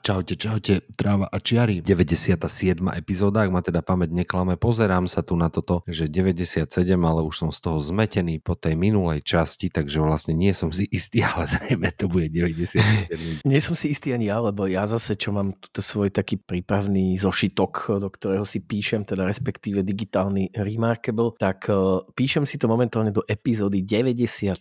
Čaute, čaute, tráva a čiary. 97. epizóda, ak ma teda pamäť neklame, pozerám sa tu na toto, že 97, ale už som z toho zmetený po tej minulej časti, takže vlastne nie som si istý, ale zrejme to bude 97. nie som si istý ani ja, lebo ja zase, čo mám túto svoj taký prípravný zošitok, do ktorého si píšem, teda respektíve digitálny Remarkable, tak uh, píšem si to momentálne do epizódy 96,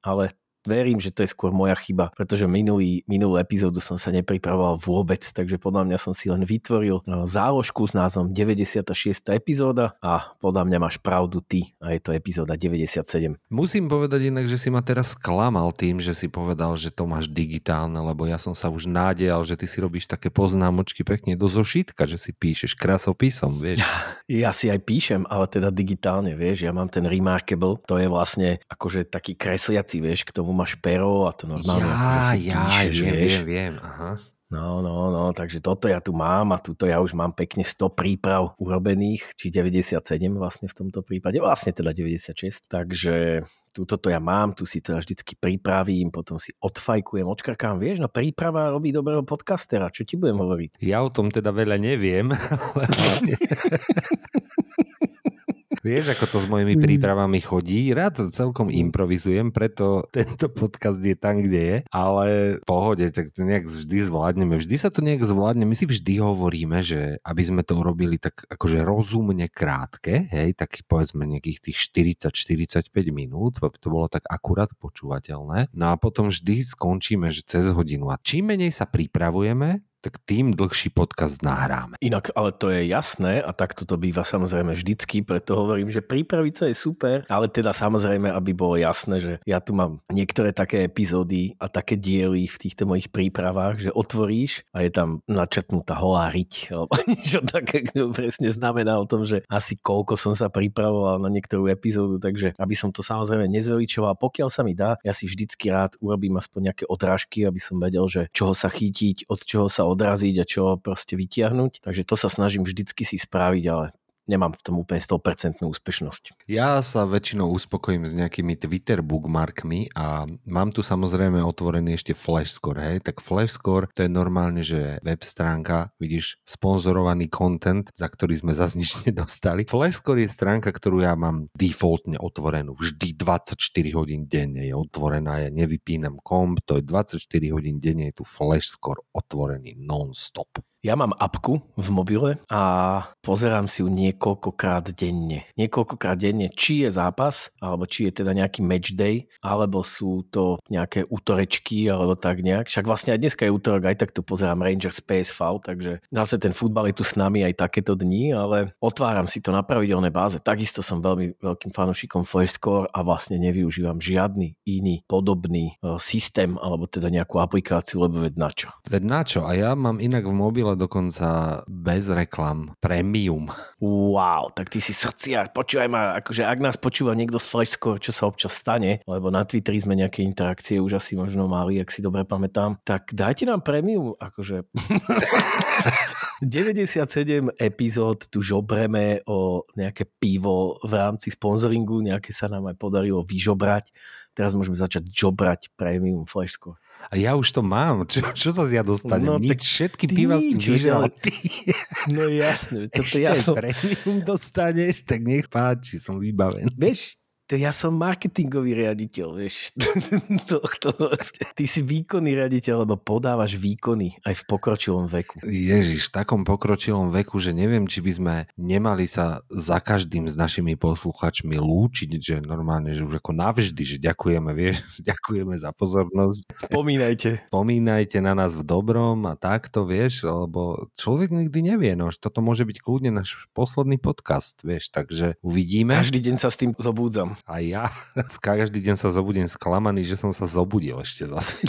ale verím, že to je skôr moja chyba, pretože minulý, minulú epizódu som sa nepripravoval vôbec, takže podľa mňa som si len vytvoril no, záložku s názvom 96. epizóda a podľa mňa máš pravdu ty a je to epizóda 97. Musím povedať inak, že si ma teraz klamal tým, že si povedal, že to máš digitálne, lebo ja som sa už nádejal, že ty si robíš také poznámočky pekne do zošitka, že si píšeš krasopisom, vieš. Ja si aj píšem, ale teda digitálne, vieš, ja mám ten Remarkable, to je vlastne akože taký kresliaci, vieš, k tomu máš pero a to normálne. Ja, ja, píšeš, viem, vieš. viem, viem, aha. No, no, no, takže toto ja tu mám a tuto ja už mám pekne 100 príprav urobených, či 97 vlastne v tomto prípade, vlastne teda 96, takže túto to ja mám, tu si to ja vždycky pripravím, potom si odfajkujem, odškrkám, vieš, no príprava robí dobrého podcastera, čo ti budem hovoriť? Ja o tom teda veľa neviem, ale... Vieš, ako to s mojimi mm. prípravami chodí. Rád celkom improvizujem, preto tento podcast je tam, kde je. Ale v pohode, tak to nejak vždy zvládneme. Vždy sa to nejak zvládne. My si vždy hovoríme, že aby sme to urobili tak akože rozumne krátke, hej, tak povedzme nejakých tých 40-45 minút, aby to bolo tak akurát počúvateľné. No a potom vždy skončíme, že cez hodinu. A čím menej sa pripravujeme, tak tým dlhší podcast nahráme. Inak, ale to je jasné a takto to býva samozrejme vždycky, preto hovorím, že pripraviť sa je super, ale teda samozrejme, aby bolo jasné, že ja tu mám niektoré také epizódy a také diely v týchto mojich prípravách, že otvoríš a je tam načetnutá holá riť, alebo niečo také, presne znamená o tom, že asi koľko som sa pripravoval na niektorú epizódu, takže aby som to samozrejme nezveličoval, pokiaľ sa mi dá, ja si vždycky rád urobím aspoň nejaké odrážky, aby som vedel, že čoho sa chytiť, od čoho sa odraziť a čo proste vytiahnuť. Takže to sa snažím vždycky si spraviť, ale nemám v tom úplne 100% úspešnosť. Ja sa väčšinou uspokojím s nejakými Twitter bookmarkmi a mám tu samozrejme otvorený ešte Flashscore, hej, tak Flashscore to je normálne, že web stránka, vidíš, sponzorovaný content, za ktorý sme zase nič nedostali. Flashscore je stránka, ktorú ja mám defaultne otvorenú, vždy 24 hodín denne je otvorená, ja nevypínam komp, to je 24 hodín denne, je tu Flashscore otvorený non-stop. Ja mám apku v mobile a pozerám si ju niekoľkokrát denne. Niekoľkokrát denne, či je zápas, alebo či je teda nejaký match day, alebo sú to nejaké útorečky, alebo tak nejak. Však vlastne aj dneska je útorok, aj tak tu pozerám Rangers PSV, takže zase ten futbal je tu s nami aj takéto dni, ale otváram si to na pravidelnej báze. Takisto som veľmi veľkým fanúšikom Flashscore a vlastne nevyužívam žiadny iný podobný uh, systém, alebo teda nejakú aplikáciu, lebo ved na čo. Ved na čo? A ja mám inak v mobile dokonca bez reklam, premium. Wow, tak ty si srdciar. Počúvaj ma, akože ak nás počúva niekto z Flashscore, čo sa občas stane, lebo na Twitteri sme nejaké interakcie už asi možno mali, ak si dobre pamätám, tak dajte nám premium, akože... 97 epizód tu žobreme o nejaké pivo v rámci sponzoringu, nejaké sa nám aj podarilo vyžobrať. Teraz môžeme začať žobrať premium Flashscore. A ja už to mám. Čo, čo sa ja dostanem? No, Nič, všetky piva si vyžal ty. No jasne. Toto Ešte ja som... premium dostaneš, tak nech páči, som vybavený. Vieš, to ja som marketingový riaditeľ, vieš. to, to, ty si výkonný riaditeľ, lebo podávaš výkony aj v pokročilom veku. Ježiš, v takom pokročilom veku, že neviem, či by sme nemali sa za každým s našimi posluchačmi lúčiť, že normálne, že už ako navždy, že ďakujeme, vieš, ďakujeme za pozornosť. Spomínajte. Spomínajte na nás v dobrom a takto, vieš, lebo človek nikdy nevie, no, toto môže byť kľudne náš posledný podcast, vieš, takže uvidíme. Každý deň sa s tým zobúdzam A ja každý deň sa zobudím sklamaný, že som sa zobudil ešte zase.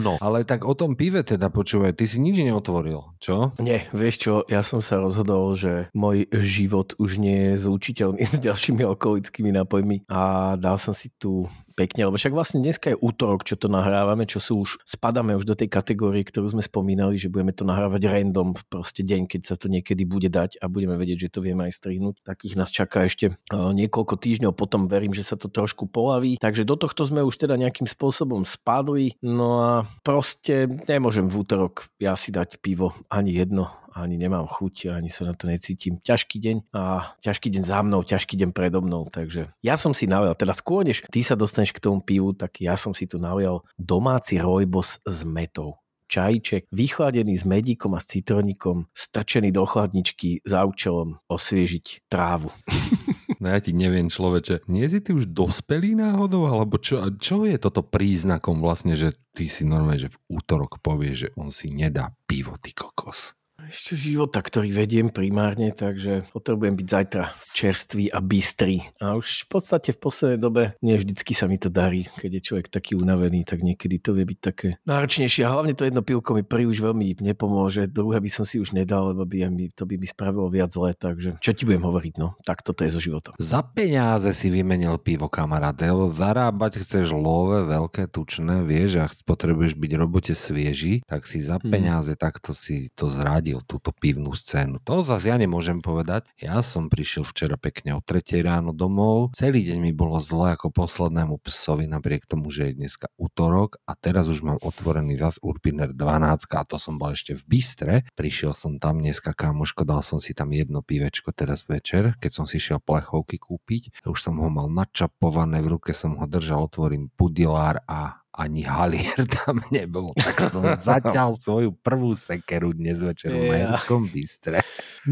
No, ale tak o tom pive teda počúvaj, ty si nič neotvoril, čo? Nie, vieš čo, ja som sa rozhodol, že môj život už nie je zúčiteľný s ďalšími alkoholickými nápojmi a dal som si tu pekne, lebo však vlastne dneska je útorok, čo to nahrávame, čo sú už, spadáme už do tej kategórie, ktorú sme spomínali, že budeme to nahrávať random proste deň, keď sa to niekedy bude dať a budeme vedieť, že to vieme aj strihnúť. Takých nás čaká ešte uh, niekoľko týždňov, potom verím, že sa to trošku polaví. Takže do tohto sme už teda nejakým spôsobom spadli, no a proste nemôžem v útorok ja si dať pivo ani jedno, ani nemám chuť, ani sa na to necítim. Ťažký deň a ťažký deň za mnou, ťažký deň predo mnou, takže ja som si nalial, teda skôr než ty sa dostaneš k tomu pivu, tak ja som si tu nalial domáci rojbos s metou čajček, vychladený s medíkom a s citroníkom, strčený do chladničky za účelom osviežiť trávu. No ja ti neviem, človeče, nie si ty už dospelý náhodou, alebo čo, čo je toto príznakom vlastne, že ty si normálne, že v útorok povieš, že on si nedá pivo, ty kokos. Ešte života, ktorý vediem primárne, takže potrebujem byť zajtra čerstvý a bystrý. A už v podstate v poslednej dobe nie vždycky sa mi to darí. Keď je človek taký unavený, tak niekedy to vie byť také náročnejšie. A hlavne to jedno pivko mi už veľmi nepomôže. Druhé by som si už nedal, lebo by mi, to by mi spravilo viac zle. Takže čo ti budem hovoriť? No, tak toto je so životom. Za peniaze si vymenil pivo, kamarát. Lebo zarábať chceš love, veľké, tučné, vieš, a potrebuješ byť robote svieži, tak si za peniaze hmm. takto si to zradil túto pivnú scénu. To zase ja nemôžem povedať. Ja som prišiel včera pekne o 3 ráno domov. Celý deň mi bolo zle ako poslednému psovi, napriek tomu, že je dneska útorok a teraz už mám otvorený zas Urpiner 12 a to som bol ešte v Bystre. Prišiel som tam dneska, kamoško, dal som si tam jedno pivečko teraz večer, keď som si šiel plechovky kúpiť. Už som ho mal načapované, v ruke som ho držal, otvorím pudilár a ani halier tam nebol, tak som zaťal svoju prvú sekeru dnes večer v Majerskom Bystre.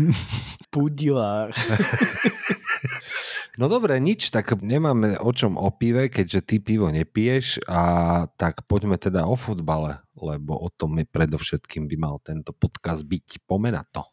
Pudilár. No dobre, nič, tak nemáme o čom o pive, keďže ty pivo nepiješ a tak poďme teda o futbale, lebo o tom je predovšetkým by mal tento podcast byť pomenato.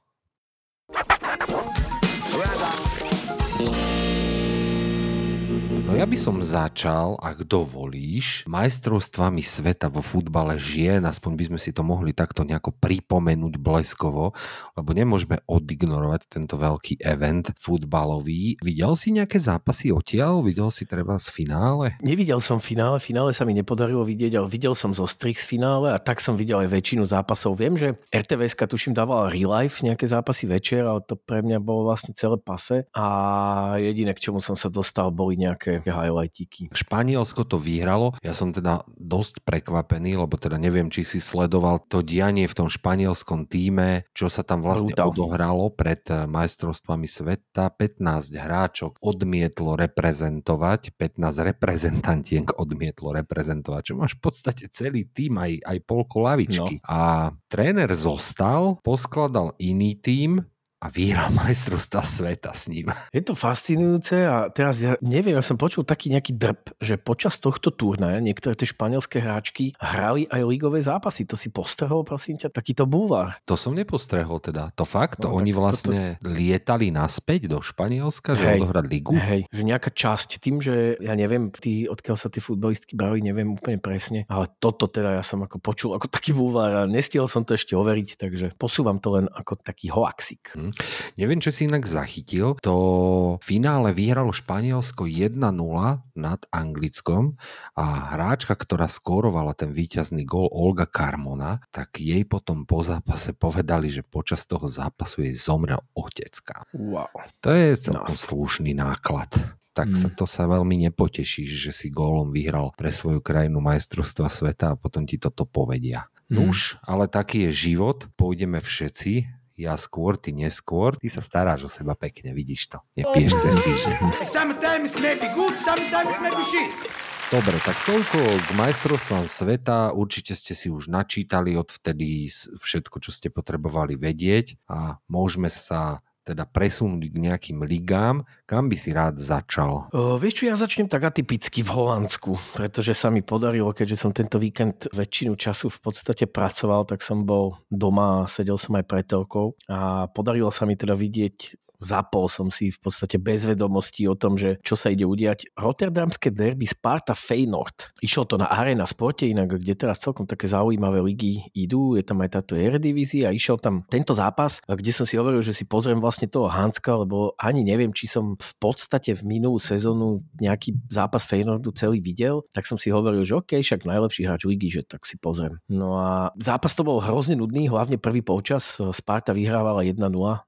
No ja by som začal, ak dovolíš, majstrovstvami sveta vo futbale žien, aspoň by sme si to mohli takto nejako pripomenúť bleskovo, lebo nemôžeme odignorovať tento veľký event futbalový. Videl si nejaké zápasy odtiaľ? Videl si treba z finále? Nevidel som finále, finále sa mi nepodarilo vidieť, ale videl som zo strich z finále a tak som videl aj väčšinu zápasov. Viem, že RTVS tuším dávala real life nejaké zápasy večer, ale to pre mňa bolo vlastne celé pase a jediné, k čomu som sa dostal, boli nejaké nejaké highlightiky. Španielsko to vyhralo, ja som teda dosť prekvapený, lebo teda neviem, či si sledoval to dianie v tom španielskom týme, čo sa tam vlastne Brutál. odohralo pred eh, majstrovstvami sveta. 15 hráčok odmietlo reprezentovať, 15 reprezentantiek odmietlo reprezentovať, čo máš v podstate celý tým, aj, aj polko lavičky. No. A tréner zostal, poskladal iný tým, a vyhral majstrovstva sveta s ním. Je to fascinujúce a teraz ja neviem, ja som počul taký nejaký drb, že počas tohto turnaja niektoré tie španielské hráčky hrali aj ligové zápasy. To si postrehol, prosím ťa, takýto búvar. To som nepostrehol teda. To fakt, no, oni vlastne toto... lietali naspäť do Španielska, že hej, odohrať ligu? Hej, že nejaká časť tým, že ja neviem, tí, odkiaľ sa tie futbalistky brali, neviem úplne presne, ale toto teda ja som ako počul ako taký búvar a nestihol som to ešte overiť, takže posúvam to len ako taký hoaxik. Hmm. Neviem, čo si inak zachytil. To finále vyhralo Španielsko 1-0 nad Anglickom a hráčka, ktorá skórovala ten víťazný gol Olga Carmona, tak jej potom po zápase povedali, že počas toho zápasu jej zomrel otecka. Wow. To je celkom no. slušný náklad tak mm. sa to sa veľmi nepotešíš, že si gólom vyhral pre svoju krajinu majstrovstva sveta a potom ti toto povedia. Mm. Nuž, ale taký je život, pôjdeme všetci ja skôr, ty neskôr, ty sa staráš o seba pekne, vidíš to. Nepiješ cez týždeň. Dobre, tak toľko k majstrovstvám sveta. Určite ste si už načítali odvtedy všetko, čo ste potrebovali vedieť a môžeme sa teda presunúť k nejakým ligám, kam by si rád začal? O, vieš čo, ja začnem tak atypicky v Holandsku, pretože sa mi podarilo, keďže som tento víkend väčšinu času v podstate pracoval, tak som bol doma a sedel som aj pred telkou a podarilo sa mi teda vidieť zapol som si v podstate bez vedomostí o tom, že čo sa ide udiať. Rotterdamské derby Sparta Feyenoord. Išlo to na Arena Sporte, inak kde teraz celkom také zaujímavé ligy idú, je tam aj táto Eredivisie a išiel tam tento zápas, kde som si hovoril, že si pozriem vlastne toho Hanska, lebo ani neviem, či som v podstate v minulú sezónu nejaký zápas Feyenoordu celý videl, tak som si hovoril, že OK, však najlepší hráč ligy, že tak si pozriem. No a zápas to bol hrozne nudný, hlavne prvý polčas. Sparta vyhrávala 1-0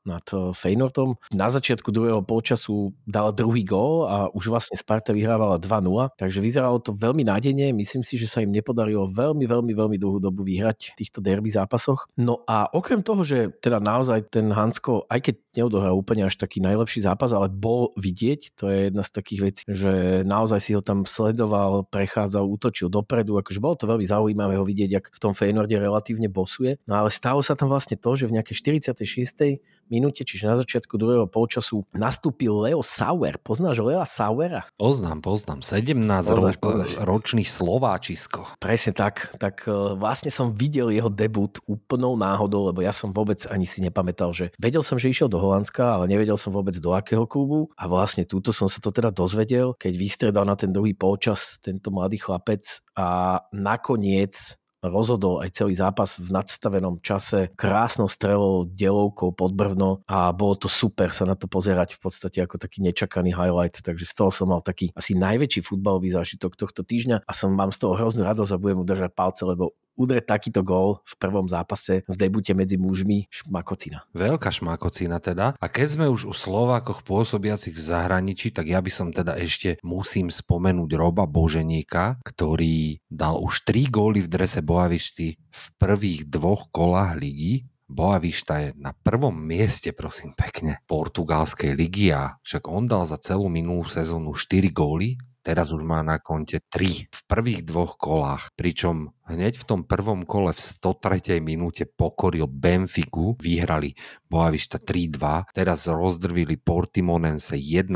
nad Feyenoordom. Na začiatku druhého polčasu dala druhý gól a už vlastne Sparta vyhrávala 2-0, takže vyzeralo to veľmi nádejne. Myslím si, že sa im nepodarilo veľmi, veľmi, veľmi dlhú dobu vyhrať v týchto derby zápasoch. No a okrem toho, že teda naozaj ten Hansko, aj keď neodohral úplne až taký najlepší zápas, ale bol vidieť, to je jedna z takých vecí, že naozaj si ho tam sledoval, prechádzal, útočil dopredu, akože bolo to veľmi zaujímavé ho vidieť, ak v tom Feynorde relatívne bosuje. No ale stalo sa tam vlastne to, že v nejakej 46 minúte, čiže na začiatku druhého polčasu nastúpil Leo Sauer. Poznáš Leo Sauera? Poznám, poznám. 17 poznáš, ro- poznáš. ročný Slováčisko. Presne tak. Tak e, vlastne som videl jeho debut úplnou náhodou, lebo ja som vôbec ani si nepamätal, že vedel som, že išiel do Holandska, ale nevedel som vôbec do akého klubu. A vlastne túto som sa to teda dozvedel, keď vystredal na ten druhý polčas tento mladý chlapec a nakoniec rozhodol aj celý zápas v nadstavenom čase krásnou strelou, delovkou pod brvno a bolo to super sa na to pozerať v podstate ako taký nečakaný highlight, takže z toho som mal taký asi najväčší futbalový zážitok tohto týždňa a som mám z toho hroznú radosť a budem udržať palce, lebo udrieť takýto gól v prvom zápase v debute medzi mužmi šmakocina. Veľká šmakocina teda. A keď sme už u Slovákoch pôsobiacich v zahraničí, tak ja by som teda ešte musím spomenúť Roba Boženíka, ktorý dal už 3 góly v drese Boavišty v prvých dvoch kolách ligy Boavišta je na prvom mieste, prosím pekne, portugalskej ligy a však on dal za celú minulú sezónu 4 góly teraz už má na konte 3 v prvých dvoch kolách, pričom hneď v tom prvom kole v 103. minúte pokoril Benfiku, vyhrali Boavista 3-2, teraz rozdrvili Portimonense 1-4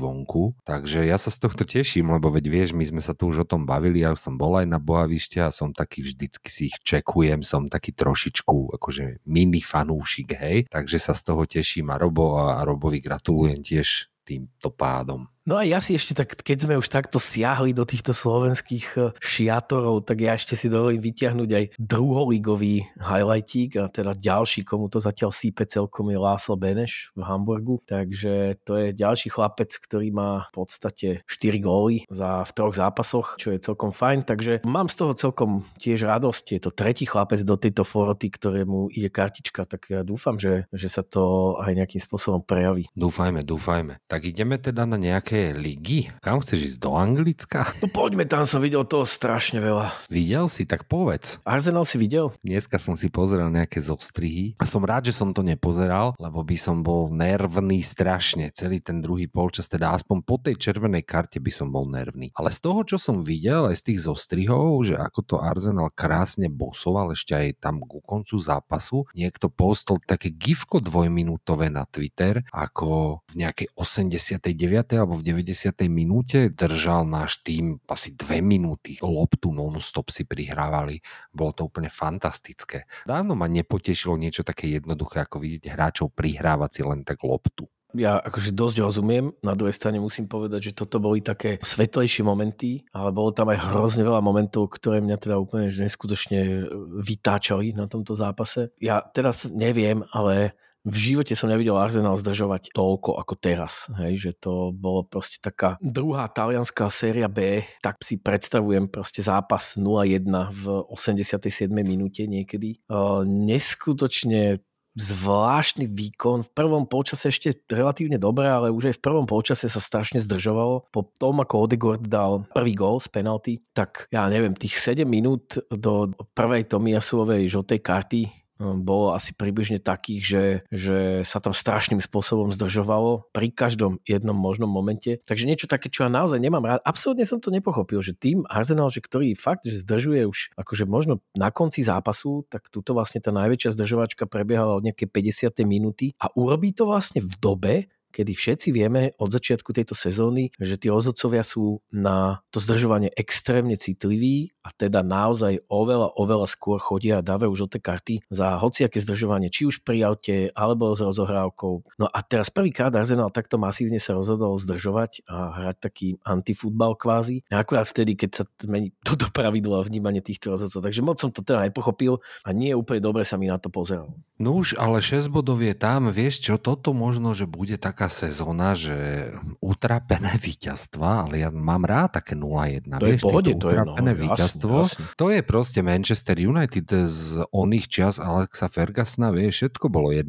vonku, takže ja sa z tohto teším, lebo veď vieš, my sme sa tu už o tom bavili, ja som bol aj na Boavište a som taký vždycky si ich čekujem, som taký trošičku akože mini fanúšik, hej, takže sa z toho teším a Robo a Robovi gratulujem tiež týmto pádom. No a ja si ešte tak, keď sme už takto siahli do týchto slovenských e, šiatorov, tak ja ešte si dovolím vyťahnuť aj druholigový highlightík a teda ďalší, komu to zatiaľ sípe celkom je Láslo Beneš v Hamburgu. Takže to je ďalší chlapec, ktorý má v podstate 4 góly za, v troch zápasoch, čo je celkom fajn. Takže mám z toho celkom tiež radosť. Je to tretí chlapec do tejto foroty, ktorému ide kartička, tak ja dúfam, že, že sa to aj nejakým spôsobom prejaví. Dúfajme, dúfajme. Tak ideme teda na nejaké nejaké ligy? Kam chceš ísť? Do Anglicka? No poďme, tam som videl toho strašne veľa. Videl si? Tak povedz. Arsenal si videl? Dneska som si pozeral nejaké zostrihy a som rád, že som to nepozeral, lebo by som bol nervný strašne. Celý ten druhý polčas, teda aspoň po tej červenej karte by som bol nervný. Ale z toho, čo som videl aj z tých zostrihov, že ako to Arsenal krásne bosoval ešte aj tam ku koncu zápasu, niekto postol také gifko dvojminútové na Twitter, ako v nejakej 89. alebo v 90. minúte držal náš tým asi dve minúty. Loptu non-stop si prihrávali. Bolo to úplne fantastické. Dávno ma nepotešilo niečo také jednoduché, ako vidieť hráčov prihrávať si len tak loptu ja akože dosť rozumiem, na druhej strane musím povedať, že toto boli také svetlejšie momenty, ale bolo tam aj hrozne veľa momentov, ktoré mňa teda úplne neskutočne vytáčali na tomto zápase. Ja teraz neviem, ale v živote som nevidel Arsenal zdržovať toľko ako teraz. Hej, že to bolo proste taká druhá talianská séria B, tak si predstavujem proste zápas 0-1 v 87. minúte niekedy. Uh, neskutočne zvláštny výkon. V prvom polčase ešte relatívne dobré, ale už aj v prvom polčase sa strašne zdržovalo. Po tom, ako Odegaard dal prvý gól z penalty, tak ja neviem, tých 7 minút do prvej Tomiasuovej žltej karty bolo asi približne takých, že, že sa tam strašným spôsobom zdržovalo pri každom jednom možnom momente. Takže niečo také, čo ja naozaj nemám rád. Absolútne som to nepochopil, že tým Arsenal, že ktorý fakt, že zdržuje už akože možno na konci zápasu, tak tuto vlastne tá najväčšia zdržovačka prebiehala od nejakej 50. minúty a urobí to vlastne v dobe, kedy všetci vieme od začiatku tejto sezóny, že tí rozhodcovia sú na to zdržovanie extrémne citliví a teda naozaj oveľa, oveľa skôr chodia a dávajú žlté karty za hociaké zdržovanie, či už pri aute alebo s rozohrávkou. No a teraz prvýkrát Arsenal takto masívne sa rozhodol zdržovať a hrať taký antifutbal kvázi. Akurát vtedy, keď sa mení toto pravidlo a vnímanie týchto rozhodcov. Takže moc som to teda nepochopil a nie úplne dobre sa mi na to pozeral. No už, ale 6 bodov je tam, vieš čo, toto možno, že bude taká sezóna, že utrapené víťazstva, ale ja mám rád také 0-1. To je vieš, v pohode, to je, no, utrapené jasne, víťazstvo. jasne. To je proste Manchester United z oných čias Alexa Fergusona, vieš, všetko bolo 1-0,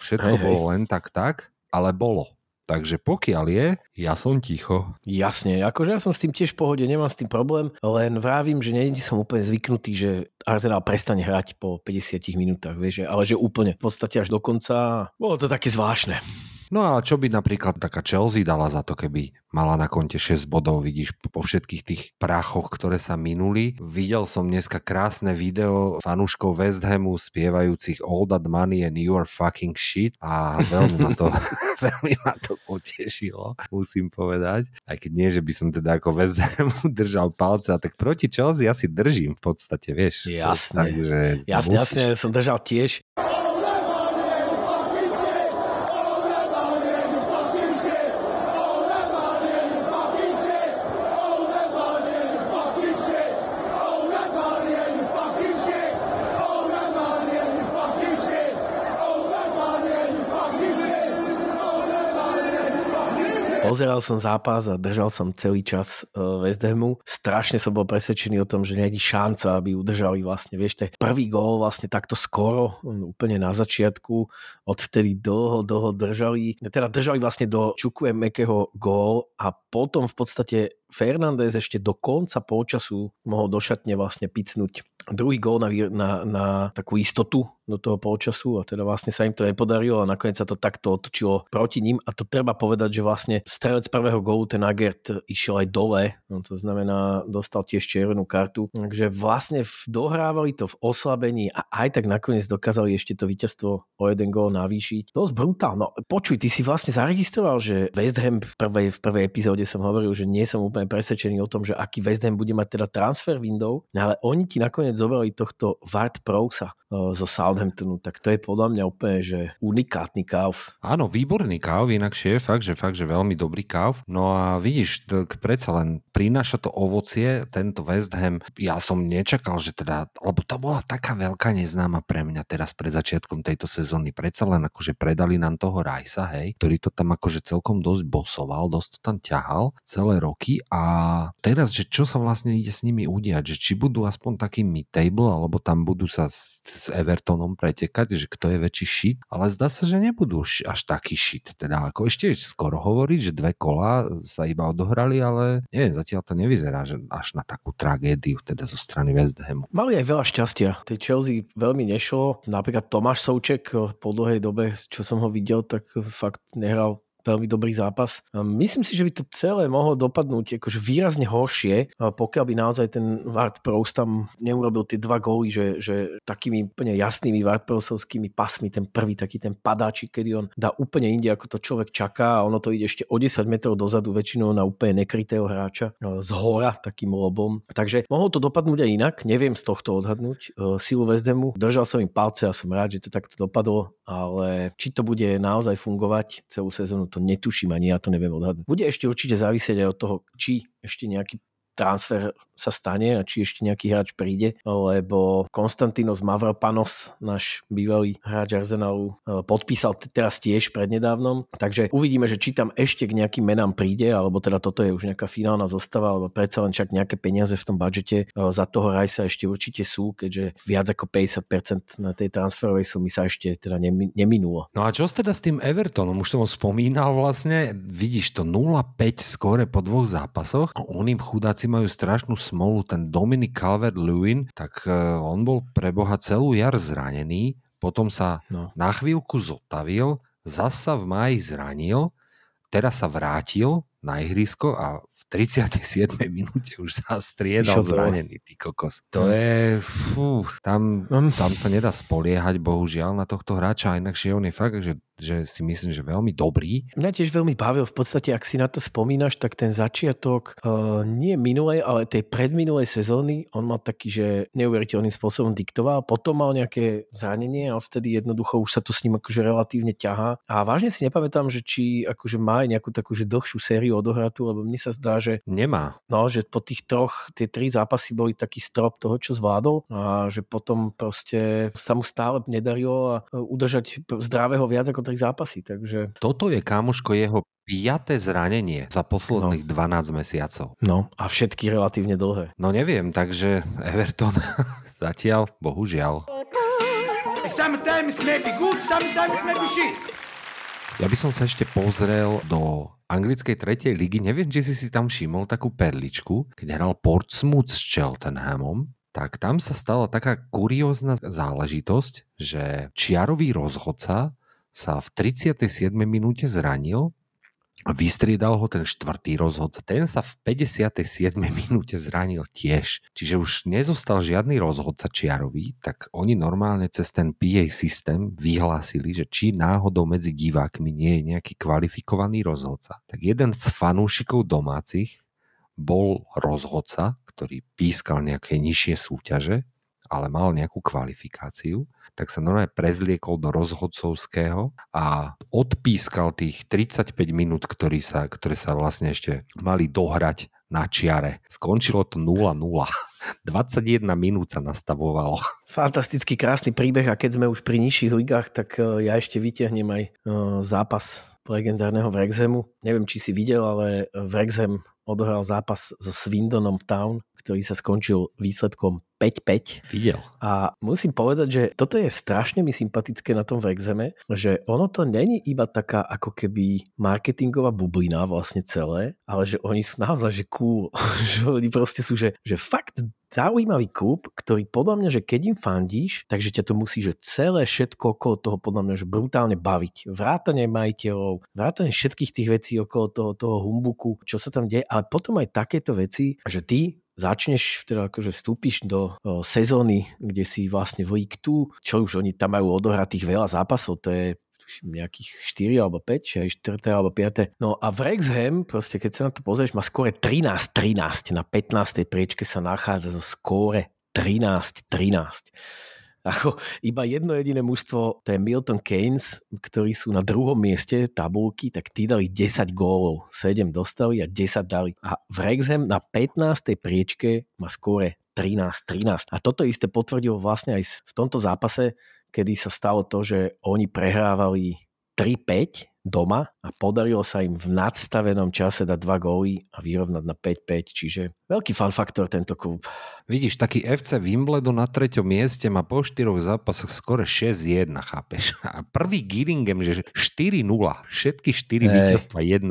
všetko Hej, hej. bolo len tak tak, ale bolo. Takže pokiaľ je, ja som ticho. Jasne, akože ja som s tým tiež v pohode, nemám s tým problém, len vravím, že nie som úplne zvyknutý, že Arsenal prestane hrať po 50 minútach, vieš, ale že úplne v podstate až do konca. Bolo to také zvláštne. No ale čo by napríklad taká Chelsea dala za to, keby mala na konte 6 bodov, vidíš, po všetkých tých prachoch, ktoré sa minuli. Videl som dneska krásne video fanúškov West Hamu spievajúcich All That Money and You Are Fucking Shit a veľmi ma to, veľmi ma to potešilo, musím povedať. Aj keď nie, že by som teda ako West Hamu držal palce, a tak proti Chelsea ja si držím v podstate, vieš. Jasne. Takže Jasne, musíš- jasne, som držal tiež. Pozeral som zápas a držal som celý čas eh, West Hamu. Strašne som bol presvedčený o tom, že není šanca, aby udržali vlastne, vieš, ten prvý gól vlastne takto skoro, úplne na začiatku, odvtedy dlho, dlho držali, teda držali vlastne do Čukue Mekého gól a potom v podstate Fernández ešte do konca polčasu mohol do šatne vlastne picnúť druhý gól na, na, na takú istotu do toho polčasu a teda vlastne sa im to nepodarilo a nakoniec sa to takto otočilo proti ním a to treba povedať, že vlastne strelec prvého gólu, ten Agert išiel aj dole, no to znamená dostal tiež červenú kartu, takže vlastne dohrávali to v oslabení a aj tak nakoniec dokázali ešte to víťazstvo o jeden gól navýšiť. Dosť brutálno. Počuj, ty si vlastne zaregistroval, že West Ham v prvej, v prvej epizóde som hovoril, že nie som úplne presvedčený o tom, že aký West Ham bude mať teda transfer window, no ale oni ti nakoniec zobrali tohto Ward Prowsa eh, zo Southamptonu, tak to je podľa mňa úplne, že unikátny kauf. Áno, výborný káv, inakšie je fakt, že fakt, že veľmi dobrý káv. No a vidíš, tak predsa len prináša to ovocie, tento West Ham. Ja som nečakal, že teda, lebo to bola taká veľká neznáma pre mňa teraz pred začiatkom tejto sezóny. Predsa len akože predali nám toho Rajsa, hej, ktorý to tam akože celkom dosť bosoval, dosť to tam ťahal celé roky a teraz, že čo sa vlastne ide s nimi udiať, že či budú aspoň mid-table, alebo tam budú sa s, s Evertonom pretekať, že kto je väčší shit, ale zdá sa, že nebudú až taký shit. Teda ako ešte skoro hovoriť, že dve kola sa iba odohrali, ale neviem, zatiaľ to nevyzerá, že až na takú tragédiu teda zo strany West Hamu. Mali aj veľa šťastia. Tej Chelsea veľmi nešlo. Napríklad Tomáš Souček po dlhej dobe, čo som ho videl, tak fakt nehral veľmi dobrý zápas. Myslím si, že by to celé mohlo dopadnúť akože výrazne horšie, pokiaľ by naozaj ten Ward Prowse tam neurobil tie dva góly, že, že takými úplne jasnými Ward Prowsovskými pasmi, ten prvý taký ten padáčik, kedy on dá úplne inde, ako to človek čaká a ono to ide ešte o 10 metrov dozadu, väčšinou na úplne nekrytého hráča, e, z hora takým lobom. Takže mohlo to dopadnúť aj inak, neviem z tohto odhadnúť e, silu Hamu. Držal som im palce a som rád, že to takto dopadlo, ale či to bude naozaj fungovať celú sezónu, to netuším ani ja to neviem odhadnúť. Bude ešte určite závisieť aj od toho, či ešte nejaký transfer sa stane a či ešte nejaký hráč príde, lebo Konstantinos Mavropanos, náš bývalý hráč Arsenalu, e, podpísal teraz tiež prednedávnom, takže uvidíme, že či tam ešte k nejakým menám príde, alebo teda toto je už nejaká finálna zostava, alebo predsa len čak nejaké peniaze v tom budžete e, za toho Rajsa ešte určite sú, keďže viac ako 50% na tej transferovej sumy sa ešte teda nemi- neminulo. No a čo teda s tým Evertonom? Už som ho spomínal vlastne. Vidíš to 0-5 skore po dvoch zápasoch. Oni chudáci majú strašnú smolu. Ten Dominic Calvert-Lewin, tak eh, on bol pre Boha celú jar zranený. Potom sa No. na chvíľku zotavil. Zasa v máji zranil. Teraz sa vrátil na ihrisko a v 37. minúte už sa striedal zranený, ty kokos. To je, fú, tam, Mm. tam sa nedá spoliehať, bohužiaľ, na tohto hráča, inakšie on je fakt, že, že si myslím, že veľmi dobrý. Mňa tiež veľmi bavil, v podstate, ak si na to spomínaš, tak ten začiatok uh, nie minulej, ale tej predminulej sezóny, on mal taký, že neuveriteľným spôsobom diktoval, potom mal nejaké zranenie a vtedy jednoducho už sa to s ním akože relatívne ťahá. A vážne si nepamätám, že či akože má aj nejakú takú že dlhšiu sériu odohratú, lebo mne sa zdá, že Nemá. No, že po tých troch, tie tri zápasy boli taký strop toho, čo zvládol a že potom proste sa mu stále nedarilo a udržať zdravého viac ako tri zápasy, takže Toto je, kámoško, jeho piaté zranenie za posledných 12 mesiacov. no a všetky relatívne dlhé. No neviem, takže Everton zatiaľ, bohužiaľ. Sometimes maybe good, sometimes maybe shit. Ja by som sa ešte pozrel do anglickej tretej ligy. Neviem, či si si tam všimol takú perličku, keď hral Portsmouth s Cheltenhamom, tak tam sa stala taká kuriózna záležitosť, že čiarový rozhodca sa v 37. minúte zranil a vystriedal ho ten štvrtý rozhodca. Ten sa v 57. minúte zranil tiež. Čiže už nezostal žiadny rozhodca čiarový, tak oni normálne cez ten PA systém vyhlásili, že či náhodou medzi divákmi nie je nejaký kvalifikovaný rozhodca. Tak jeden z fanúšikov domácich bol rozhodca, ktorý pískal nejaké nižšie súťaže, ale mal nejakú kvalifikáciu, tak sa normálne prezliekol do rozhodcovského a odpískal tých 35 minút, ktorý sa, ktoré sa vlastne ešte mali dohrať na čiare. Skončilo to 0-0. 21 minút sa nastavovalo. Fantastický krásny príbeh a keď sme už pri nižších ligách, tak e, ja ešte vyťahnem aj e, zápas legendárneho Wrexhamu. Neviem, či si videl, ale Wrexham odohral zápas so Swindonom Town, ktorý sa skončil výsledkom 5-5. Videl. A musím povedať, že toto je strašne mi sympatické na tom Wrexhame, že ono to není iba taká ako keby marketingová bublina vlastne celé, ale že oni sú naozaj že cool, že oni proste sú, že, že fakt zaujímavý klub, ktorý podľa mňa, že keď im fandíš, takže ťa to musí, že celé všetko okolo toho podľa mňa, že brutálne baviť. Vrátanie majiteľov, vrátanie všetkých tých vecí okolo toho, toho humbuku, čo sa tam deje, ale potom aj takéto veci, že ty začneš, teda akože vstúpiš do sezóny, kde si vlastne v League 2, čo už oni tam majú odohratých veľa zápasov, to je tuším, nejakých 4 alebo 5, či aj 4 alebo 5. No a Wrexham, proste keď sa na to pozrieš, má skóre 13-13, na 15. priečke sa nachádza zo skóre 13-13. Ako iba jedno jediné mužstvo, to je Milton Keynes, ktorí sú na druhom mieste tabulky, tak tí dali 10 gólov. 7 dostali a 10 dali. A Wrexham na 15. priečke má skóre 13-13. A toto isté potvrdil vlastne aj v tomto zápase, kedy sa stalo to, že oni prehrávali 3-5 doma a podarilo sa im v nadstavenom čase dať dva góly a vyrovnať na 5-5, čiže veľký fan faktor tento klub. Vidíš, taký FC Wimbledon na treťom mieste má po štyroch zápasoch skore 6-1, chápeš? A prvý Gillingham, že 4-0, všetky 4 Hej. víťazstva 1-0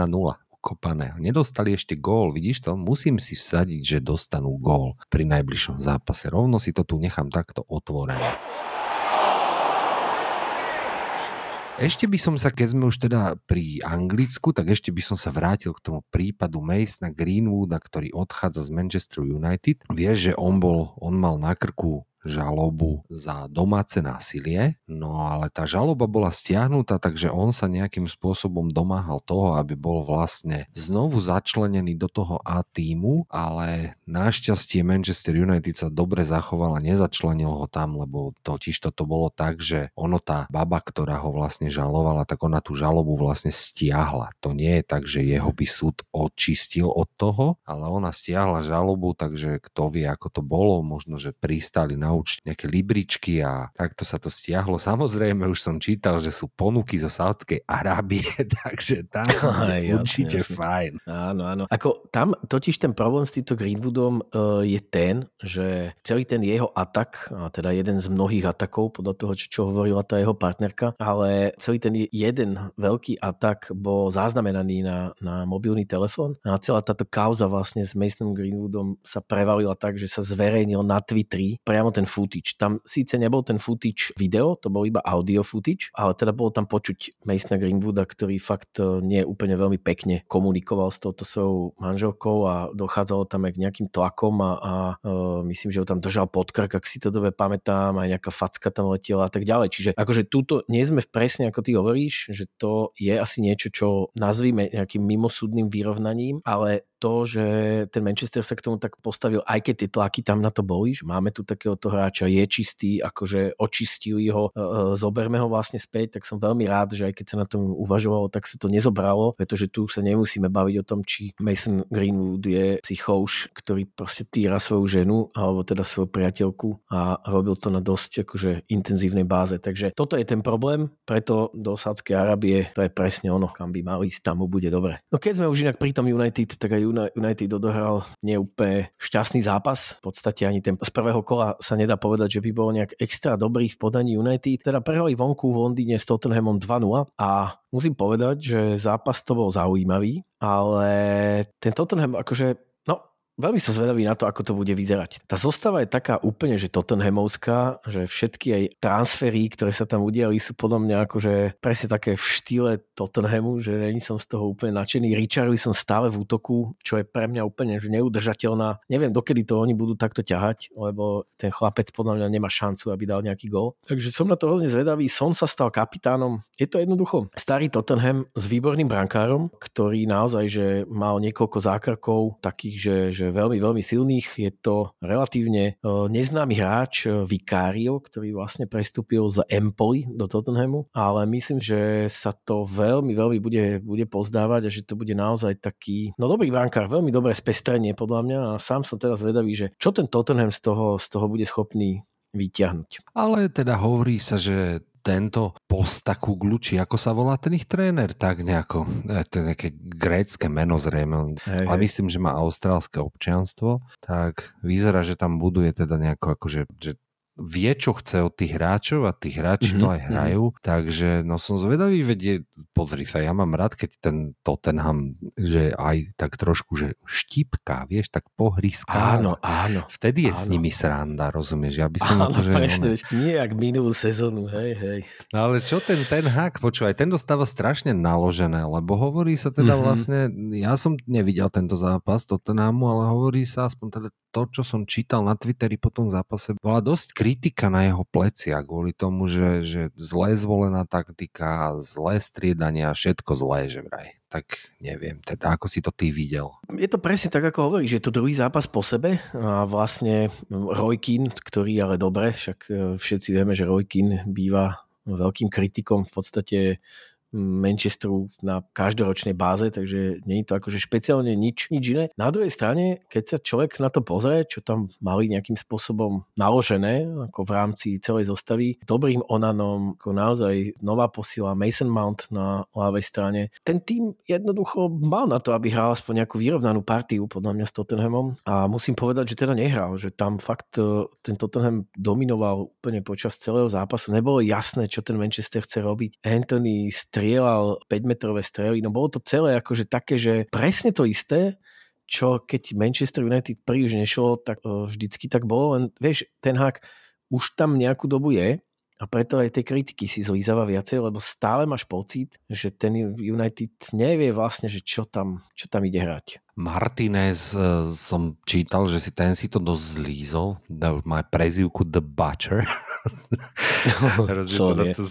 kopané. Nedostali ešte gól, vidíš to? Musím si vsadiť, že dostanú gól pri najbližšom zápase. Rovno si to tu nechám takto otvorené. Ešte by som sa, keď sme už teda pri Anglicku, tak ešte by som sa vrátil k tomu prípadu Masona Greenwooda, ktorý odchádza z Manchester United. Vieš, že on bol, on mal na krku žalobu za domáce násilie, no ale tá žaloba bola stiahnutá, takže on sa nejakým spôsobom domáhal toho, aby bol vlastne znovu začlenený do toho A týmu, ale našťastie Manchester United sa dobre zachoval a nezačlenil ho tam, lebo totiž toto bolo tak, že ono tá baba, ktorá ho vlastne žalovala, tak ona tú žalobu vlastne stiahla. To nie je tak, že jeho by súd očistil od toho, ale ona stiahla žalobu, takže kto vie, ako to bolo, možno, že pristali na účte nejaké libričky a takto sa to stiahlo. Samozrejme, už som čítal, že sú ponuky zo Saudskej Arábie, takže tam Aj, je jasne, určite jasne. fajn. Áno, áno. Ako tam totiž ten problém s týmto Greenwoodom uh, je ten, že celý ten jeho atak, a teda jeden z mnohých atakov, podľa toho, čo, čo hovorila tá jeho partnerka, ale celý ten jeden veľký atak bol zaznamenaný na, na mobilný telefón a celá táto kauza vlastne s Masonom Greenwoodom sa prevalila tak, že sa zverejnil na Twitteri priamo ten ten footage. Tam síce nebol ten footage video, to bol iba audio footage, ale teda bolo tam počuť Masona Greenwooda, ktorý fakt e, nie úplne veľmi pekne komunikoval s touto svojou manželkou a dochádzalo tam aj k nejakým tlakom a, a uh, myslím, že ho tam držal pod krk, ak si to dobe pamätám, aj nejaká facka tam letela a tak ďalej. Čiže akože túto nie sme v presne ako ty hovoríš, že to je asi niečo, čo nazvime nejakým mimosúdnym vyrovnaním, ale to, že ten Manchester sa k tomu tak postavil, aj keď tie tlaky tam na to boli, že máme tu takéhoto hráča, je čistý, akože očistili ho, e, e, zoberme ho vlastne späť, tak som veľmi rád, že aj keď sa na tom uvažovalo, tak sa to nezobralo, pretože tu sa nemusíme baviť o tom, či Mason Greenwood je psychouš, ktorý proste týra svoju ženu, alebo teda svoju priateľku a robil to na dosť akože intenzívnej báze. Takže toto je ten problém, preto do Sádskej Arábie to je presne ono, kam by mali ísť, tam mu bude dobre. No keď sme už inak pri tom United, tak aj United odohral neúplne šťastný zápas. V podstate ani ten z prvého kola sa nedá povedať, že by bol nejak extra dobrý v podaní United. Teda prehrali vonku v Londýne s Tottenhamom 2-0 a musím povedať, že zápas to bol zaujímavý, ale ten Tottenham akože Veľmi som zvedavý na to, ako to bude vyzerať. Tá zostava je taká úplne, že Tottenhamovská, že všetky aj transfery, ktoré sa tam udiali, sú podľa mňa akože presne také v štýle Tottenhamu, že není som z toho úplne nadšený. som stále v útoku, čo je pre mňa úplne že neudržateľná. Neviem, dokedy to oni budú takto ťahať, lebo ten chlapec podľa mňa nemá šancu, aby dal nejaký gol. Takže som na to hrozne zvedavý. Son sa stal kapitánom. Je to jednoducho starý Tottenham s výborným brankárom, ktorý naozaj že mal niekoľko zákrokov takých, že, že veľmi, veľmi silných. Je to relatívne e, neznámy hráč e, Vicario, ktorý vlastne prestúpil z Empoli do Tottenhamu, ale myslím, že sa to veľmi, veľmi bude, bude pozdávať a že to bude naozaj taký, no dobrý brankár, veľmi dobré spestrenie podľa mňa a sám som teraz vedavý, že čo ten Tottenham z toho, z toho bude schopný vyťahnuť. Ale teda hovorí sa, že tento Postakuglu, či ako sa volá ten ich tréner, tak nejako, e, to je nejaké grécke meno zrejme, hej, ale hej. myslím, že má austrálske občianstvo, tak vyzerá, že tam buduje teda nejako akože, že vie, čo chce od tých hráčov a tí hráči mm-hmm. to aj mhm. hrajú. Mm-hmm. Takže no som zvedavý, vedie, pozri sa, ja mám rád, keď ten Tottenham, že aj tak trošku, že štipka, vieš, tak pohríská. Áno, áno. Vtedy je áno. s nimi sranda, rozumieš? Ja by som áno, to, že... Presne, nie jak minulú sezónu, hej, hej. No ale čo ten, ten hák, počúvaj, ten dostáva strašne naložené, lebo hovorí sa teda mm-hmm. vlastne, ja som nevidel tento zápas Tottenhamu, ale hovorí sa aspoň teda to, čo som čítal na Twitteri po tom zápase, bola dosť kritika na jeho plecia kvôli tomu, že, že zle zvolená taktika, zlé striedanie a všetko zlé, že vraj. Tak neviem, teda ako si to ty videl? Je to presne tak, ako hovoríš, že je to druhý zápas po sebe a vlastne Rojkin, ktorý ale dobre, však e, všetci vieme, že Rojkin býva veľkým kritikom v podstate Manchesteru na každoročnej báze, takže nie je to akože špeciálne nič, nič iné. Na druhej strane, keď sa človek na to pozrie, čo tam mali nejakým spôsobom naložené, ako v rámci celej zostavy, dobrým onanom, ako naozaj nová posila Mason Mount na ľavej strane. Ten tým jednoducho mal na to, aby hral aspoň nejakú vyrovnanú partiu, podľa mňa s Tottenhamom. A musím povedať, že teda nehral, že tam fakt e, ten Tottenham dominoval úplne počas celého zápasu. Nebolo jasné, čo ten Manchester chce robiť. Anthony strieľal 5-metrové strely, no bolo to celé akože také, že presne to isté, čo keď Manchester United príliš nešlo, tak e, vždycky tak bolo, len vieš, ten hák už tam nejakú dobu je a preto aj tie kritiky si zlízava viacej, lebo stále máš pocit, že ten United nevie vlastne, že čo tam, čo tam ide hrať. Martinez uh, som čítal, že si ten si to dosť zlízol. Má prezivku The Butcher. No, to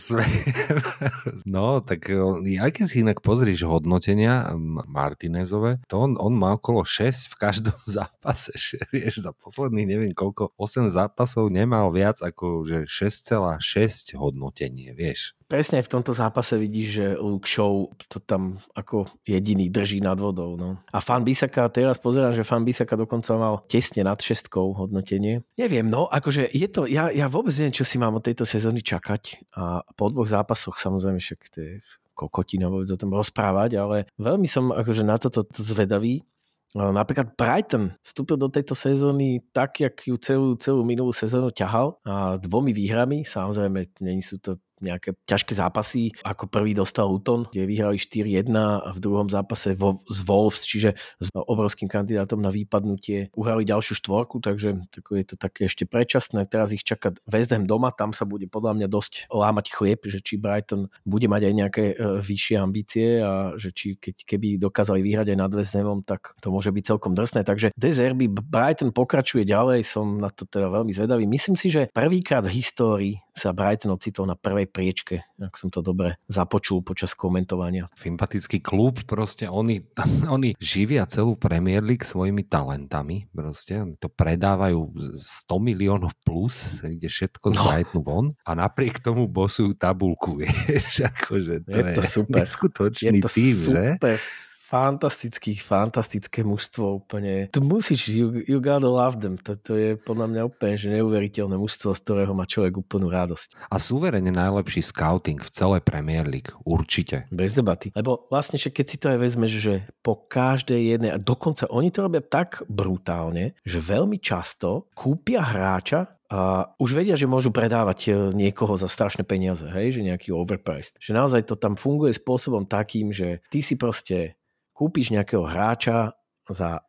no, tak aj keď si inak pozrieš hodnotenia Martinezové, to on, on má okolo 6 v každom zápase. Vieš, za posledných neviem koľko, 8 zápasov nemal viac ako že 6,6 hodnotenie, vieš presne v tomto zápase vidíš, že Luke Show to tam ako jediný drží nad vodou. No. A fan Bisaka, teraz pozerám, že fan Bisaka dokonca mal tesne nad šestkou hodnotenie. Neviem, no, akože je to, ja, ja vôbec neviem, čo si mám od tejto sezóny čakať. A po dvoch zápasoch samozrejme však to je kokotina vôbec o tom rozprávať, ale veľmi som akože na toto zvedavý. Napríklad Brighton vstúpil do tejto sezóny tak, jak ju celú, celú minulú sezónu ťahal a dvomi výhrami, samozrejme, není sú to nejaké ťažké zápasy. Ako prvý dostal Luton, kde vyhrali 4-1 a v druhom zápase vo, z Wolves, čiže s obrovským kandidátom na výpadnutie uhrali ďalšiu štvorku, takže je to také ešte predčasné. Teraz ich čaká West Ham doma, tam sa bude podľa mňa dosť lámať chlieb, že či Brighton bude mať aj nejaké e, vyššie ambície a že či keď, keby dokázali vyhrať aj nad West Hamom, tak to môže byť celkom drsné. Takže Dezerby Brighton pokračuje ďalej, som na to teda veľmi zvedavý. Myslím si, že prvýkrát v histórii sa Brighton ocitol na prvej priečke, ak som to dobre započul počas komentovania. Sympatický klub, proste oni, oni živia celú Premier League svojimi talentami, proste to predávajú 100 miliónov plus, ide všetko z no. Brightonu von a napriek tomu bosujú tabulku, vieš, akože to je, je to super. neskutočný je to tým, super. že? Fantastický, fantastické mužstvo úplne. Tu musíš, you, you gotta love them. To, to je podľa mňa úplne že neuveriteľné mužstvo, z ktorého má človek úplnú radosť. A súverene najlepší scouting v celej Premier League. Určite. Bez debaty. Lebo vlastne, že keď si to aj vezmeš, že po každej jednej, a dokonca oni to robia tak brutálne, že veľmi často kúpia hráča, a už vedia, že môžu predávať e, niekoho za strašné peniaze, hej, že nejaký overpriced. Že naozaj to tam funguje spôsobom takým, že ty si proste kúpiš nejakého hráča za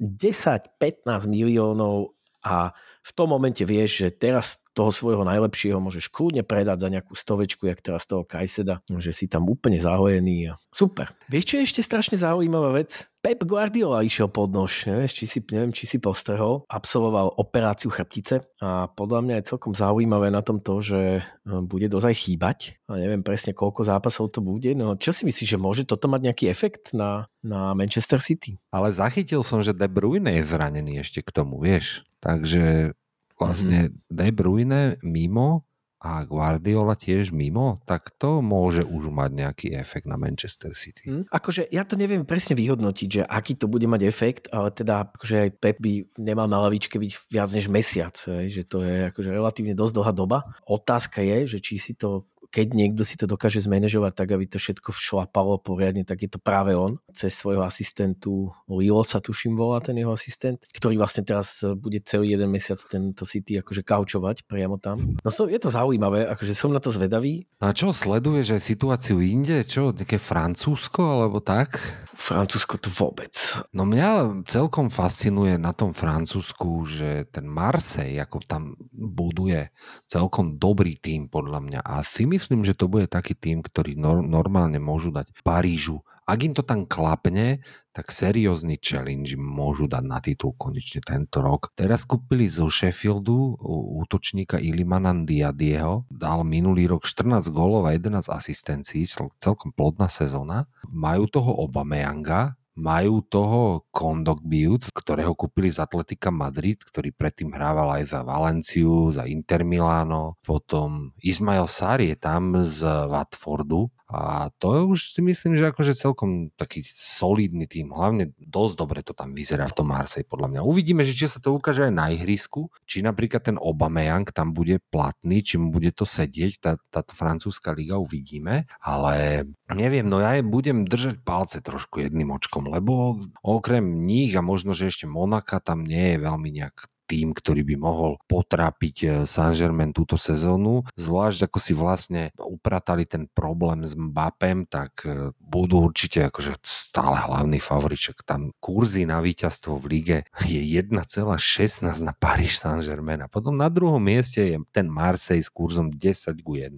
10-15 miliónov a v tom momente vieš, že teraz toho svojho najlepšieho môžeš kľudne predať za nejakú stovečku, jak teraz toho Kajseda, že si tam úplne zahojený a super. Vieš, čo je ešte strašne zaujímavá vec? Pep Guardiola išiel pod nož, neviem, či si, neviem, či si postrehol, absolvoval operáciu chrbtice a podľa mňa je celkom zaujímavé na tom to, že e, bude dozaj chýbať a neviem presne koľko zápasov to bude, no čo si myslíš, že môže toto mať nejaký efekt na, na Manchester City? Ale zachytil som, že De Bruyne je zranený ešte k tomu, vieš, takže vlastne mm-hmm. De Bruyne mimo a Guardiola tiež mimo, tak to môže už mať nejaký efekt na Manchester City. Hmm, akože ja to neviem presne vyhodnotiť, že aký to bude mať efekt, ale teda akože aj Pep by nemal na lavičke byť viac než mesiac, že to je akože relatívne dosť dlhá doba. Otázka je, že či si to keď niekto si to dokáže zmanéžovať tak, aby to všetko všlapalo poriadne, tak je to práve on. Cez svojho asistentu, Lilo sa tuším volá ten jeho asistent, ktorý vlastne teraz e, bude celý jeden mesiac tento City akože kaučovať priamo tam. No so, je to zaujímavé, akože som na to zvedavý. A čo, sleduješ aj situáciu inde? Čo, nejaké Francúzsko alebo tak? Francúzsko to vôbec. No mňa celkom fascinuje na tom Francúzsku, že ten Marseille, ako tam buduje celkom dobrý tým podľa mňa. A si myslím, že to bude taký tým, ktorý nor- normálne môžu dať Parížu. Ak im to tam klapne, tak seriózny challenge môžu dať na titul konečne tento rok. Teraz kúpili zo Sheffieldu útočníka Ilimana Diadieho, dal minulý rok 14 gólov a 11 asistencií, celkom plodná sezóna. Majú toho Obameyanga, majú toho Kondogbiut, ktorého kúpili z Atletika Madrid, ktorý predtým hrával aj za Valenciu, za Inter Milano, potom Ismail Sari je tam z Watfordu, a to už si myslím, že akože celkom taký solidný tým. Hlavne dosť dobre to tam vyzerá v tom Marseille podľa mňa. Uvidíme, že či sa to ukáže aj na ihrisku, či napríklad ten Obameyang tam bude platný, či mu bude to sedieť, tá, táto francúzska liga uvidíme, ale neviem, no ja je budem držať palce trošku jedným očkom, lebo okrem nich a možno, že ešte Monaka tam nie je veľmi nejak tým, ktorý by mohol potrápiť eh, Saint-Germain túto sezónu. Zvlášť ako si vlastne upratali ten problém s Mbappem, tak eh, budú určite akože stále hlavný favoriček. Tam kurzy na víťazstvo v lige je 1,16 na Paris Saint-Germain a potom na druhom mieste je ten Marseille s kurzom 10 ku 1.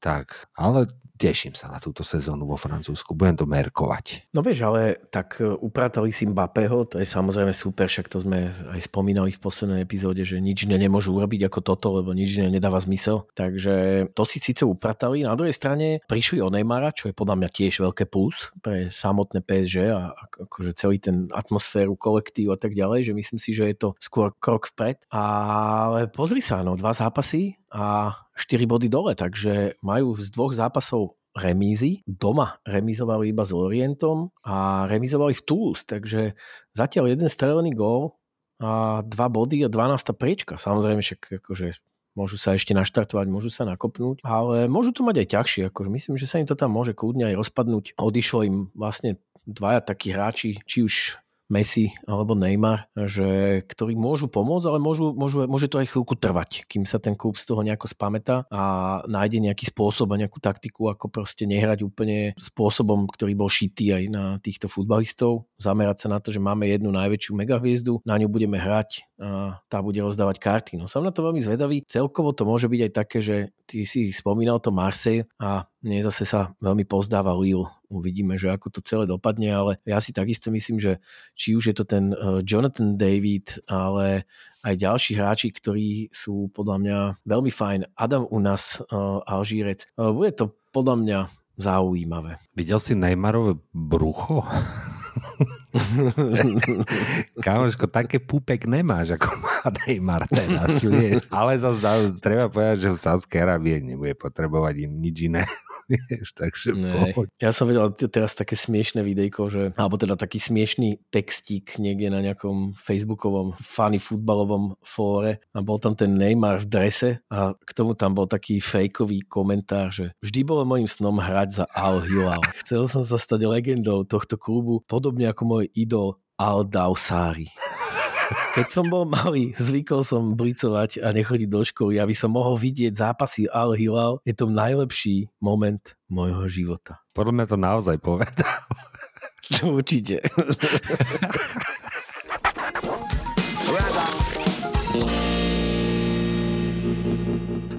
Tak, ale teším sa na túto sezónu vo Francúzsku, budem to merkovať. No vieš, ale tak e, upratali si Mbappého, to je samozrejme super, však to sme aj spomínali v poslednej epizóde, že nič iné nemôžu urobiť ako toto, lebo nič iné nedáva zmysel. Takže to si síce upratali, na druhej strane prišli o Neymara, čo je podľa mňa tiež veľké plus pre samotné PSG a akože celý ten atmosféru, kolektív a tak ďalej, že myslím si, že je to skôr krok vpred. Ale pozri sa, no dva zápasy a 4 body dole, takže majú z dvoch zápasov remízy. Doma remizovali iba s Orientom a remizovali v Toulouse, takže zatiaľ jeden strelený gól a dva body a 12 priečka. Samozrejme však akože môžu sa ešte naštartovať, môžu sa nakopnúť, ale môžu to mať aj ťažšie. Akože myslím, že sa im to tam môže kľudne aj rozpadnúť. Odišlo im vlastne dvaja takí hráči, či už Messi alebo Neymar, že, ktorí môžu pomôcť, ale môžu, môžu, môže to aj chvíľku trvať, kým sa ten klub z toho nejako spamätá a nájde nejaký spôsob a nejakú taktiku, ako proste nehrať úplne spôsobom, ktorý bol šitý aj na týchto futbalistov. Zamerať sa na to, že máme jednu najväčšiu megahviezdu, na ňu budeme hrať a tá bude rozdávať karty. No som na to veľmi zvedavý. Celkovo to môže byť aj také, že ty si spomínal to Marseille a mne zase sa veľmi pozdáva Lille. Uvidíme, že ako to celé dopadne, ale ja si takisto myslím, že či už je to ten eh, Jonathan David, ale aj ďalší hráči, ktorí sú podľa mňa veľmi fajn. Adam u nás, uh, Alžírec. Uh, bude to podľa mňa zaujímavé. Videl si Neymarové brucho? Kamoško, také púpek nemáš, ako má vieš. Ale zase treba povedať, že v Sádskej Arábie nebude potrebovať im nič iné vieš, takže ne, Ja som vedel teraz také smiešné videjko, že, alebo teda taký smiešný textík niekde na nejakom facebookovom funny futbalovom fóre a bol tam ten Neymar v drese a k tomu tam bol taký fejkový komentár, že vždy bolo môjim snom hrať za Al Hilal. Chcel som sa stať legendou tohto klubu, podobne ako môj idol Al Dausari. Keď som bol malý, zvykol som blicovať a nechodiť do školy, aby som mohol vidieť zápasy Al Hilal. Je to najlepší moment môjho života. Podľa mňa to naozaj povedal. Určite.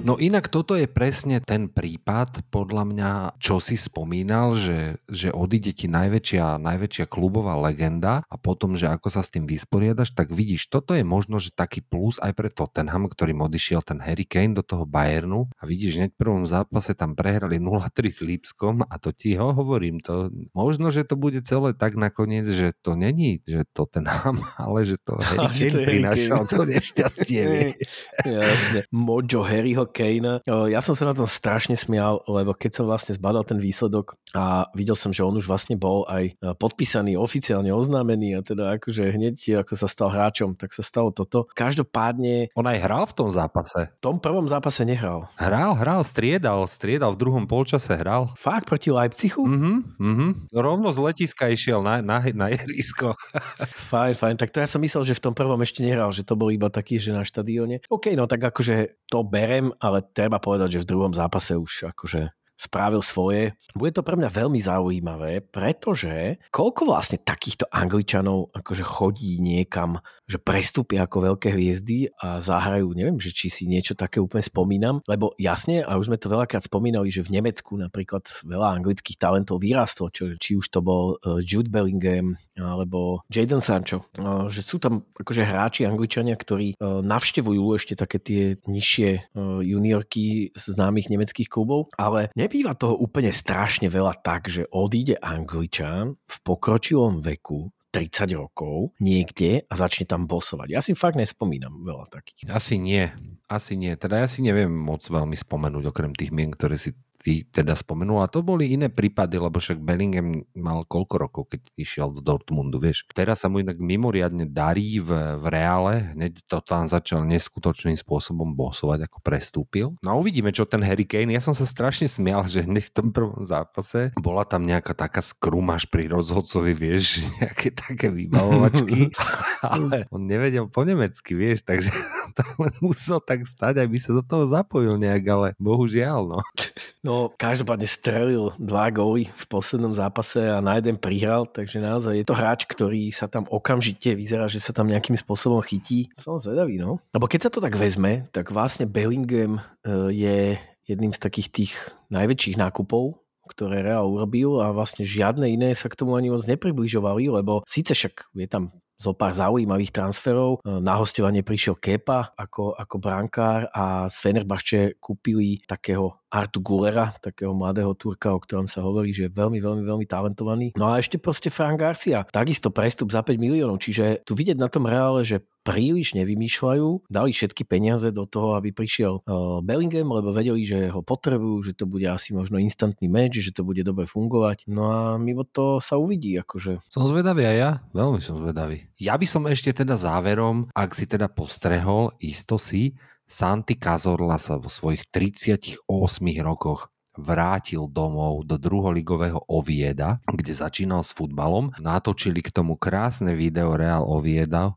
No inak toto je presne ten prípad, podľa mňa, čo si spomínal, že, že odíde ti najväčšia, najväčšia klubová legenda a potom, že ako sa s tým vysporiadaš, tak vidíš, toto je možno, že taký plus aj pre Tottenham, ktorým odišiel ten Harry Kane do toho Bayernu a vidíš, hneď v prvom zápase tam prehrali 0-3 s Lipskom a to ti ho hovorím, to možno, že to bude celé tak nakoniec, že to není, že Tottenham, ale že to Harry Kane prinašal to nešťastie. Jasne. Mojo Harryho Kane. Ja som sa na tom strašne smial, lebo keď som vlastne zbadal ten výsledok a videl som, že on už vlastne bol aj e, podpísaný, oficiálne oznámený a teda akože hneď ako sa stal hráčom, tak sa stalo toto. Každopádne... On aj hral v tom zápase. V tom prvom zápase nehral. Hral, hral, striedal, striedal, v druhom polčase hral. Fakt proti Leipzigu? Mhm, mhm. Rovno z letiska išiel na, na, na ihrisko. fajn, fajn. Tak to ja som myslel, že v tom prvom ešte nehral, že to bol iba taký, že na štadióne. OK, no tak akože to berem, ale treba povedať, že v druhom zápase už akože spravil svoje. Bude to pre mňa veľmi zaujímavé, pretože koľko vlastne takýchto Angličanov akože chodí niekam, že prestúpia ako veľké hviezdy a zahrajú, neviem, že či si niečo také úplne spomínam, lebo jasne, a už sme to veľakrát spomínali, že v Nemecku napríklad veľa anglických talentov vyrastlo, čo, či už to bol e, Jude Bellingham alebo Jadon Sancho, e, že sú tam akože hráči Angličania, ktorí e, navštevujú ešte také tie nižšie juniorky známych nemeckých klubov, ale ne nebýva toho úplne strašne veľa tak, že odíde Angličan v pokročilom veku 30 rokov niekde a začne tam bosovať. Ja si fakt nespomínam veľa takých. Asi nie. Asi nie. Teda ja si neviem moc veľmi spomenúť, okrem tých mien, ktoré si ty teda spomenul. A to boli iné prípady, lebo však Bellingham mal koľko rokov, keď išiel do Dortmundu, vieš. Teraz sa mu inak mimoriadne darí v, v reále, hneď to tam začal neskutočným spôsobom bosovať, ako prestúpil. No a uvidíme, čo ten Harry Kane. Ja som sa strašne smial, že hneď v tom prvom zápase bola tam nejaká taká skrumaž pri rozhodcovi, vieš, nejaké také vybavovačky, ale on nevedel po nemecky, vieš, takže tam musel tak stať, aby sa do toho zapojil nejak, ale bohužiaľ, no. No, každopádne strelil dva góly v poslednom zápase a na jeden prihral, takže naozaj je to hráč, ktorý sa tam okamžite vyzerá, že sa tam nejakým spôsobom chytí. Som zvedavý, no. Lebo keď sa to tak vezme, tak vlastne Bellingham e, je jedným z takých tých najväčších nákupov ktoré Real urobil a vlastne žiadne iné sa k tomu ani moc nepribližovali, lebo síce však je tam zo pár zaujímavých transferov. E, na hostovanie prišiel Kepa ako, ako brankár a z Fenerbahče kúpili takého Artu Gulera, takého mladého Turka, o ktorom sa hovorí, že je veľmi, veľmi, veľmi talentovaný. No a ešte proste Frank Garcia, takisto prestup za 5 miliónov, čiže tu vidieť na tom reále, že príliš nevymýšľajú, dali všetky peniaze do toho, aby prišiel uh, Bellingham, lebo vedeli, že ho potrebujú, že to bude asi možno instantný meč, že to bude dobre fungovať. No a mimo to sa uvidí. Akože. Som zvedavý aj ja, veľmi som zvedavý. Ja by som ešte teda záverom, ak si teda postrehol, isto si, Santi Cazorla sa vo svojich 38 rokoch vrátil domov do druholigového Ovieda, kde začínal s futbalom. Natočili k tomu krásne video Real Ovieda,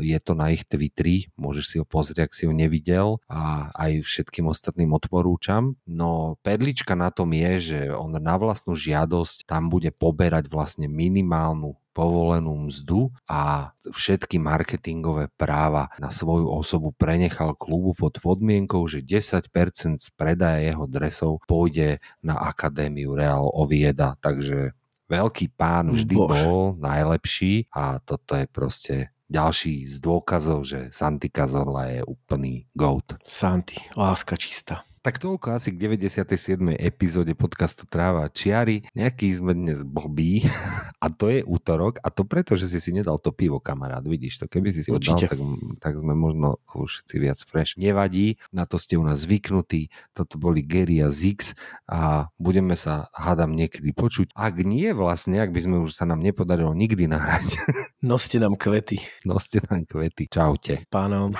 je to na ich Twitteri, môžeš si ho pozrieť, ak si ho nevidel a aj všetkým ostatným odporúčam. No perlička na tom je, že on na vlastnú žiadosť tam bude poberať vlastne minimálnu povolenú mzdu a všetky marketingové práva na svoju osobu prenechal klubu pod podmienkou, že 10% z predaja jeho dresov pôjde na Akadémiu Real Ovieda, takže veľký pán vždy Bož. bol najlepší a toto je proste ďalší z dôkazov, že Santi Cazorla je úplný goat. Santi, láska čistá. Tak toľko asi k 97. epizóde podcastu Tráva čiary. Nejaký sme dnes blbí a to je útorok a to preto, že si si nedal to pivo, kamarát. Vidíš to, keby si si ho dal, tak, tak sme možno všetci viac fresh. Nevadí, na to ste u nás zvyknutí. Toto boli Gary a Zix a budeme sa, hádam, niekedy počuť. Ak nie vlastne, ak by sme už sa nám nepodarilo nikdy nahrať. Noste nám kvety. Noste nám kvety. Čaute. Pánom.